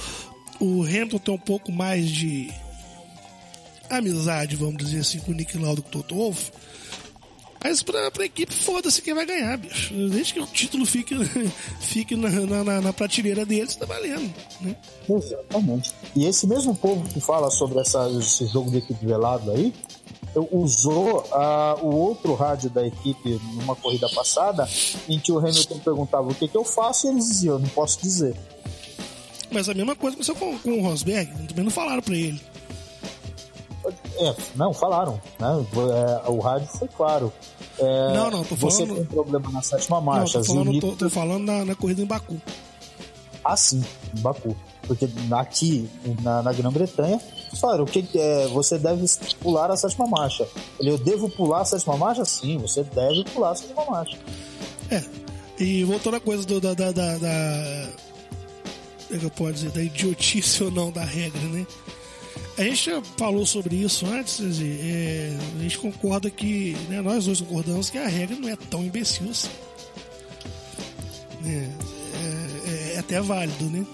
o Hamilton tem um pouco mais de amizade, vamos dizer assim, com o Nick Lauda e com o Toto Wolff. Mas pra, pra equipe, foda-se quem vai ganhar, bicho. Desde que o título fique, fique na, na, na- prateleira deles, tá valendo. Né? Exatamente. E esse mesmo povo que fala sobre essa- esse jogo de equipe velado aí, usou ah, o outro rádio da equipe numa corrida passada, em que o Hamilton perguntava o que, que eu faço e eles diziam, eu não posso dizer. Mas a mesma coisa aconteceu com, com o Rosberg, também não falaram pra ele. É, não, falaram, né? É, o rádio foi claro. É, Não, não, tô Você falando- tem problema na sétima Não, marcha. tô falando, tô, tô falando na, na corrida em Baku. Ah, sim, em Baku. Porque aqui na, na Grã-Bretanha, falaram, o que é, você deve pular a sétima marcha. Ele, eu devo pular a sétima marcha? Sim, você deve pular a sétima marcha. É. E voltando à coisa do, da, da, da, da- é que eu posso dizer? Da idiotice ou não da regra, né? A gente já falou sobre isso antes, dizer, é, a gente concorda que, né, nós dois concordamos que a regra não é tão imbecil assim. É, é- é até válido, né?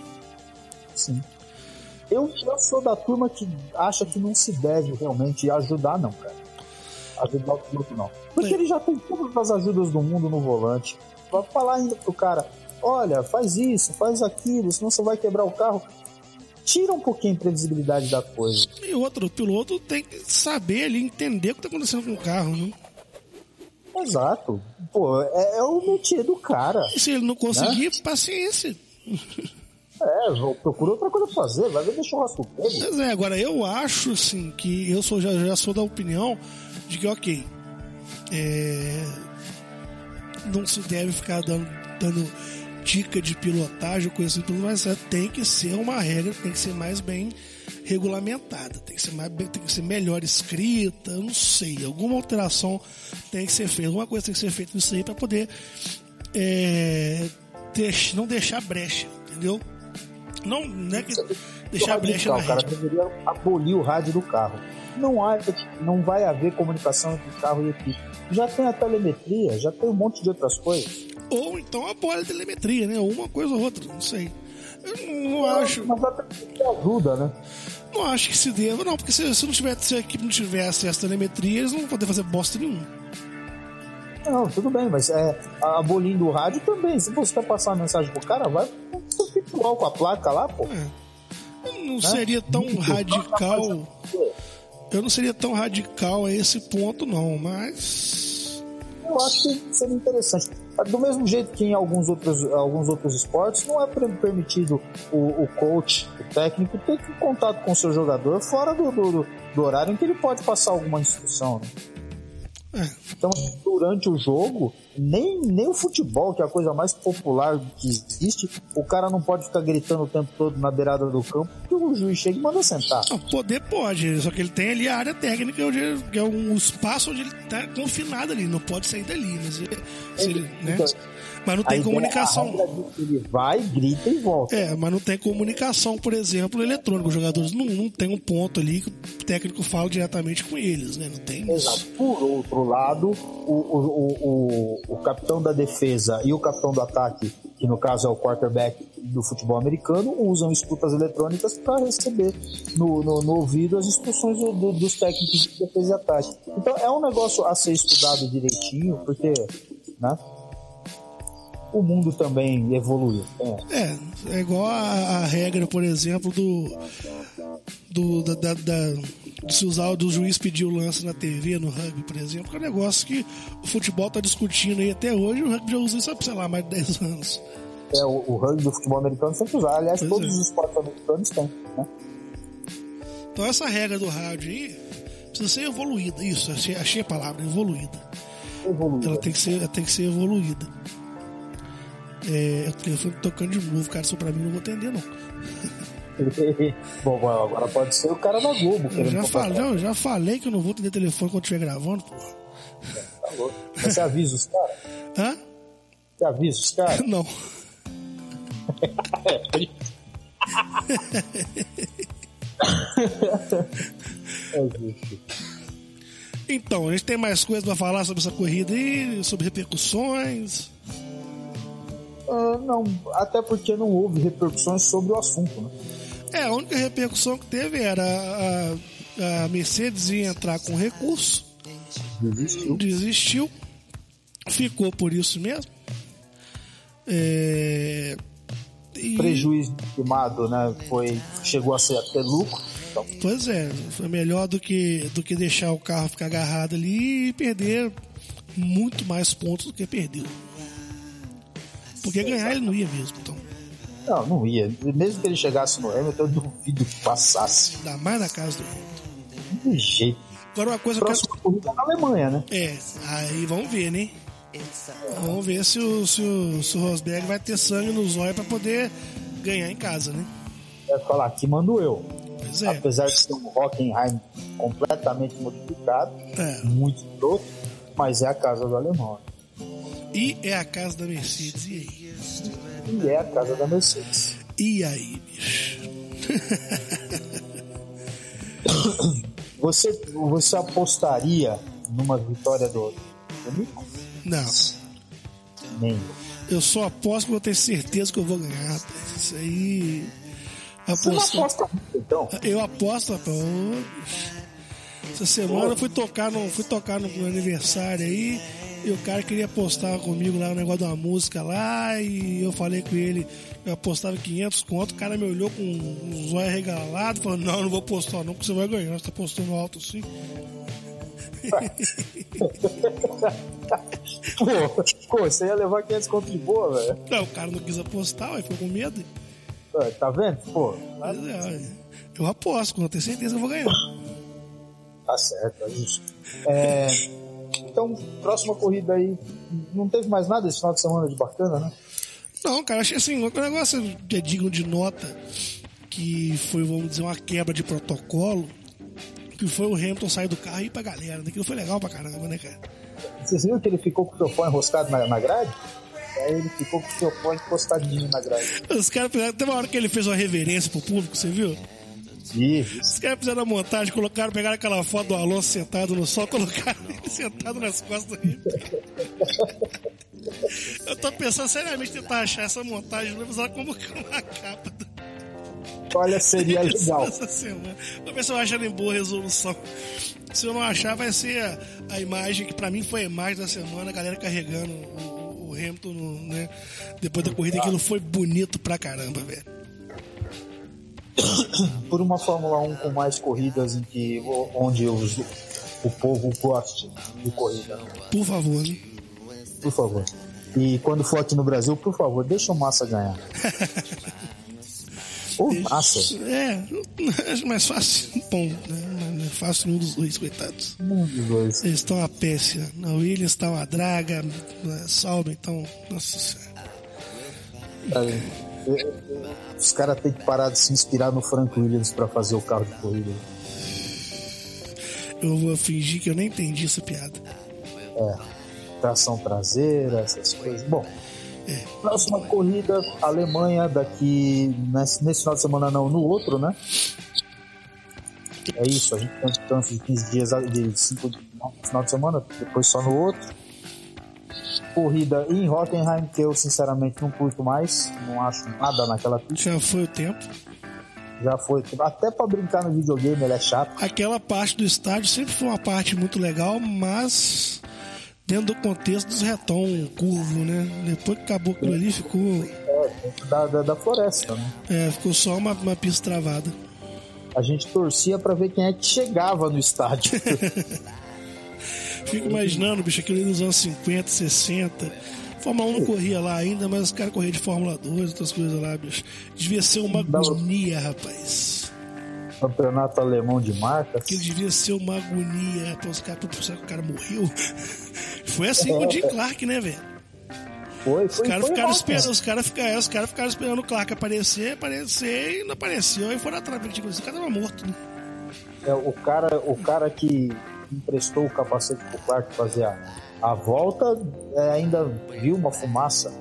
Sim. Eu, eu sou da turma que acha que não se deve realmente ajudar, não, cara. Ajudar o piloto, não. Porque É. ele já tem todas as ajudas do mundo no volante. Vai falar ainda pro cara, olha, faz isso, faz aquilo, senão você vai quebrar o carro. Tira um pouquinho a previsibilidade da coisa. E outro, o piloto tem que saber ali, entender o que está acontecendo com o carro, né? Exato. Pô, é, é o métier do cara. E se ele não conseguir, paciência. É, procura outra coisa pra fazer, vai ver churrasco dele. Mas é, agora eu acho assim que eu sou, já, já sou da opinião de que ok. é, não se deve ficar dando, dando dica de pilotagem coisa assim, mas é, tem que ser uma regra, tem que ser mais bem regulamentada, tem que ser, mais, tem que ser melhor escrita, não sei, alguma alteração tem que ser feita, alguma coisa tem que ser feita nisso aí para poder é, não deixar brecha, entendeu? Não, não é que deixar Radical, brecha na cara, rede. deveria abolir o rádio do carro. Não, há, não vai haver comunicação entre carro e equipe. Já tem a telemetria, já tem um monte de outras coisas. Ou então a bola de telemetria, né? Uma coisa ou outra, não sei. Eu não acho, Mas a telemetria ajuda, né? não acho que se deva, não, porque se, se não tivesse, se a equipe não tivesse essa telemetria, eles não vão poder fazer bosta nenhuma. Não, tudo bem, mas é, abolindo o rádio também. Se você quer passar uma mensagem pro cara, vai igual com a placa lá, pô. Eu não seria tão radical. Eu não seria tão radical a esse ponto, não, mas. eu acho que seria interessante. Do mesmo jeito que em alguns outros, alguns outros esportes, não é permitido o, o coach, o técnico, ter contato com o seu jogador fora do, do, do horário em que ele pode passar alguma instrução. Né? Então, durante o jogo, nem, nem o futebol, que é a coisa mais popular que existe, o cara não pode ficar gritando o tempo todo na beirada do campo, porque o juiz chega e manda sentar. Não, poder pode, só que ele tem ali a área técnica, onde, que é um espaço onde ele está confinado ali, não pode sair dali. Mas, ele, ele, né? Então, mas não tem comunicação. Ele vai, grita e volta. É, mas não tem comunicação, por exemplo, eletrônica. Os jogadores não, não tem um ponto ali que o técnico fala diretamente com eles, né? Não tem Exato. Isso. Por outro lado, o, o, o, o capitão da defesa e o capitão do ataque, que no caso é o quarterback do futebol americano, usam escutas eletrônicas para receber no, no, no, ouvido as instruções do, do, dos técnicos de defesa e ataque. Então é um negócio a ser estudado direitinho, porque né, o mundo também evoluiu. É, é, é igual a, a, regra, por exemplo, do. do da, da, da, de se usar do juiz pedir o lance na TV, no rugby, por exemplo, que é um negócio que o futebol está discutindo aí até hoje, o rugby já usa isso há, sei lá, mais de 10 anos. É, o, o rugby do futebol americano sempre usar, aliás, pois todos é. os esportes americanos têm, né? Então essa regra do rádio aí precisa ser evoluída, isso, achei, achei a palavra, evoluída. evoluída. Ela tem que ser, tem que ser evoluída. É, o telefone tocando de novo, cara, isso pra mim não vou atender, não. Bom, agora pode ser o cara da Globo. Eu já falei, eu já falei que eu não vou atender telefone quando estiver gravando, porra. Tá louco. Mas você avisa os caras? Hã? Você avisa os caras? Não. é então, a gente tem mais coisas para falar sobre essa corrida aí, sobre repercussões. Uh, não, até porque não houve repercussões sobre o assunto, né? É, a única repercussão que teve era a, a Mercedes ia entrar com recurso. Desistiu. Desistiu. Ficou por isso mesmo. É... E... Prejuízo estimado, né? Foi, chegou a ser até lucro. Então... Pois é, foi melhor do que, do que deixar o carro ficar agarrado ali e perder muito mais pontos do que perdeu. Porque ganhar ele não ia mesmo, então. Não, não ia. Mesmo que ele chegasse no Hamilton, eu duvido que passasse. Ainda mais na casa do Hamilton. De jeito. Agora uma coisa Próxima que corrida é na Alemanha, né? É, aí vamos ver, né? Vamos ver se o, se o, se o Rosberg vai ter sangue nos olhos para poder ganhar em casa, né? É falar, aqui mando eu. Pois é. Apesar de ser um Hockenheim completamente modificado, é. muito louco, mas é a casa do alemão. E é a casa da Mercedes, e aí? E é a casa da Mercedes. E aí, bicho? você, você apostaria numa vitória do, Nico? Não. Nem. Eu só aposto que eu tenho certeza que eu vou ganhar. Isso aí. Aposto... Você não aposta então? Eu aposto, rapaz. Essa semana eu fui tocar no, fui tocar no aniversário aí. E o cara queria postar comigo lá o um negócio de uma música lá. E eu falei com ele, eu apostava 500 conto. O cara me olhou com um zóio regalado, falando: Não, não vou postar, não, porque você vai ganhar. Você tá postando alto assim. pô, você ia levar 500 conto de boa, velho. Não, o cara não quis apostar, aí ficou com medo. Tá vendo? Pô. É, eu aposto, eu tenho certeza que eu vou ganhar. Tá certo, é isso. É. Então, próxima corrida aí, não teve mais nada esse final de semana de bacana, né? Não, cara, achei assim, um negócio que é digno de nota, que foi, vamos dizer, uma quebra de protocolo, que foi o Hamilton sair do carro e ir pra galera. Aquilo foi legal pra caramba, né, cara? Vocês viram que ele ficou com o seu enroscado na, na grade? Aí ele ficou com o seu encostadinho na grade. Os caras, teve uma hora que ele fez uma reverência pro público, você viu? Isso. Os caras fizeram a montagem, colocaram, pegaram aquela foto do Alonso sentado no sol, colocaram ele sentado nas costas do Eu tô pensando seriamente em tentar achar essa montagem, vou usar como uma capa. Do... Olha, seria legal. Vou ver se eu acho ela em boa resolução. Se eu não achar, vai ser a, a imagem que pra mim foi a imagem da semana, a galera carregando o, o Hamilton, né? Depois da corrida, aquilo foi bonito pra caramba, velho por uma Fórmula 1 com mais corridas em que onde os, o povo goste de corrida. Por favor, né? por favor. E quando for aqui no Brasil, por favor, deixa o Massa ganhar. Ô, Massa. É, acho mais fácil. Bom, né? Não é fácil nenhum dos dois, coitados. Um dos dois. Eles estão a péssima. A Williams está uma draga, né? Salve, então. Nossa senhora. Os caras têm que parar de se inspirar no Frank Williams pra fazer o carro de corrida. Eu vou fingir que eu nem entendi essa piada. É, tração traseira, essas coisas. Bom, próxima corrida, Alemanha, daqui nesse, nesse final de semana não, no outro, né? É isso, a gente tem um descanso de 15 dias, de 5 no final de semana, depois só no outro. Corrida em Hockenheim, que eu sinceramente não curto mais, não acho nada naquela pista, Já foi o tempo. já foi. Até pra brincar no videogame ele é chato. Aquela parte do estádio sempre foi uma parte muito legal, mas dentro do contexto dos retão curvo, né? Depois que acabou aquilo ali, ficou, É, da, da, da floresta, né? é, ficou só uma, uma pista travada. A gente torcia pra ver quem é que chegava no estádio. Fico imaginando, bicho, aquilo ali nos anos 50, 60. Fórmula 1 não corria lá ainda, mas os caras corriam de Fórmula 2, outras coisas lá, bicho. Devia ser uma agonia, rapaz. Campeonato alemão de marcas. Aquilo devia ser uma agonia, rapaz. Os caras, pô, será que o cara morreu? Foi assim com o Jim Clark, né, velho? Foi, Os foi, caras foi ficaram esperando, os caras ficaram, é, os caras ficaram esperando o Clark aparecer, aparecer e não apareceu. Aí foram atrás, tipo, esse cara tava morto, né? É, o cara, o cara que emprestou o capacete pro Clark fazer a, a volta é, ainda viu uma fumaça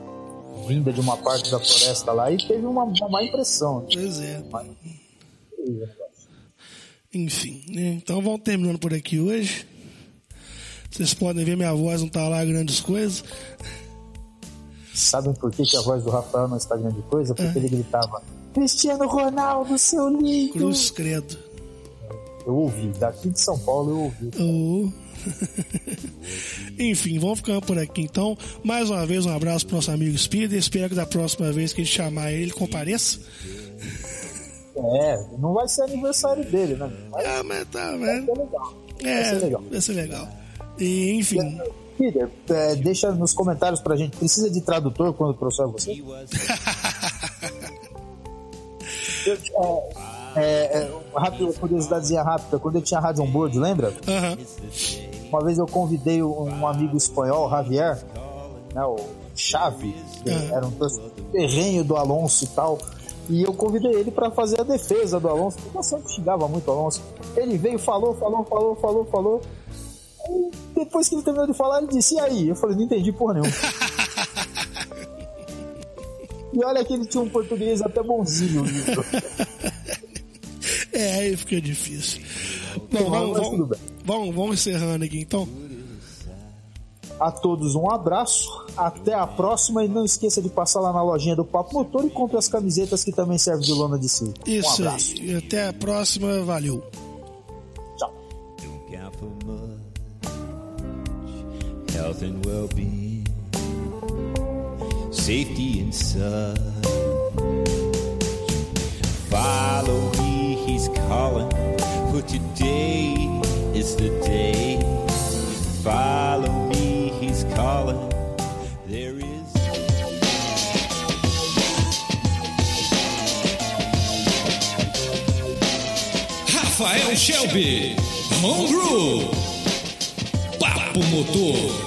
vinda de uma parte da floresta lá e teve uma, uma má impressão. Pois é. Enfim, né? Então vamos terminando por aqui hoje. Vocês podem ver, minha voz não tá lá grandes coisas. Sabem por que, que a voz do Rafael não está grande coisa? Porque ele gritava Cristiano Ronaldo, seu lindo! Cruz credo. Eu ouvi, daqui de São Paulo eu ouvi. Enfim, vamos ficando por aqui então. Mais uma vez, um abraço pro nosso amigo Speed. Espero que da próxima vez que a gente chamar ele, ele compareça. É, não vai ser aniversário dele, né? Mas Ah, mas tá, vai né? ser legal. É, Vai ser legal. vai ser legal. E, enfim, Peter, é, deixa nos comentários pra gente. Precisa de tradutor quando trouxer você? Eu, é, é, é, rápido, curiosidadezinha rápida. Quando eu tinha rádio on board, lembra? aham. Uma vez eu convidei um amigo espanhol, Javier, né, o Chave, que Uhum. era um terrenho do Alonso e tal. E eu convidei ele pra fazer a defesa do Alonso, porque eu sempre xingava muito o Alonso. Ele veio, falou, falou, falou, falou, falou. Aí, depois que ele terminou de falar, ele disse: E aí? Eu falei: Não entendi porra nenhuma. e olha que ele tinha um português até bonzinho. É, aí fica difícil. Bom, vamos, tudo vamos, bem. vamos, vamos encerrando aqui então. A todos um abraço, até a próxima e não esqueça de passar lá na lojinha do Papo Motor e compre as camisetas que também servem de lona de si. um Isso abraço. aí. E até a próxima. Valeu. Tchau. safety and such. Follow me, he's calling. For today is the day. Follow me, he's calling. There is. Rafael Shelby, Homebrew, Papo Motor.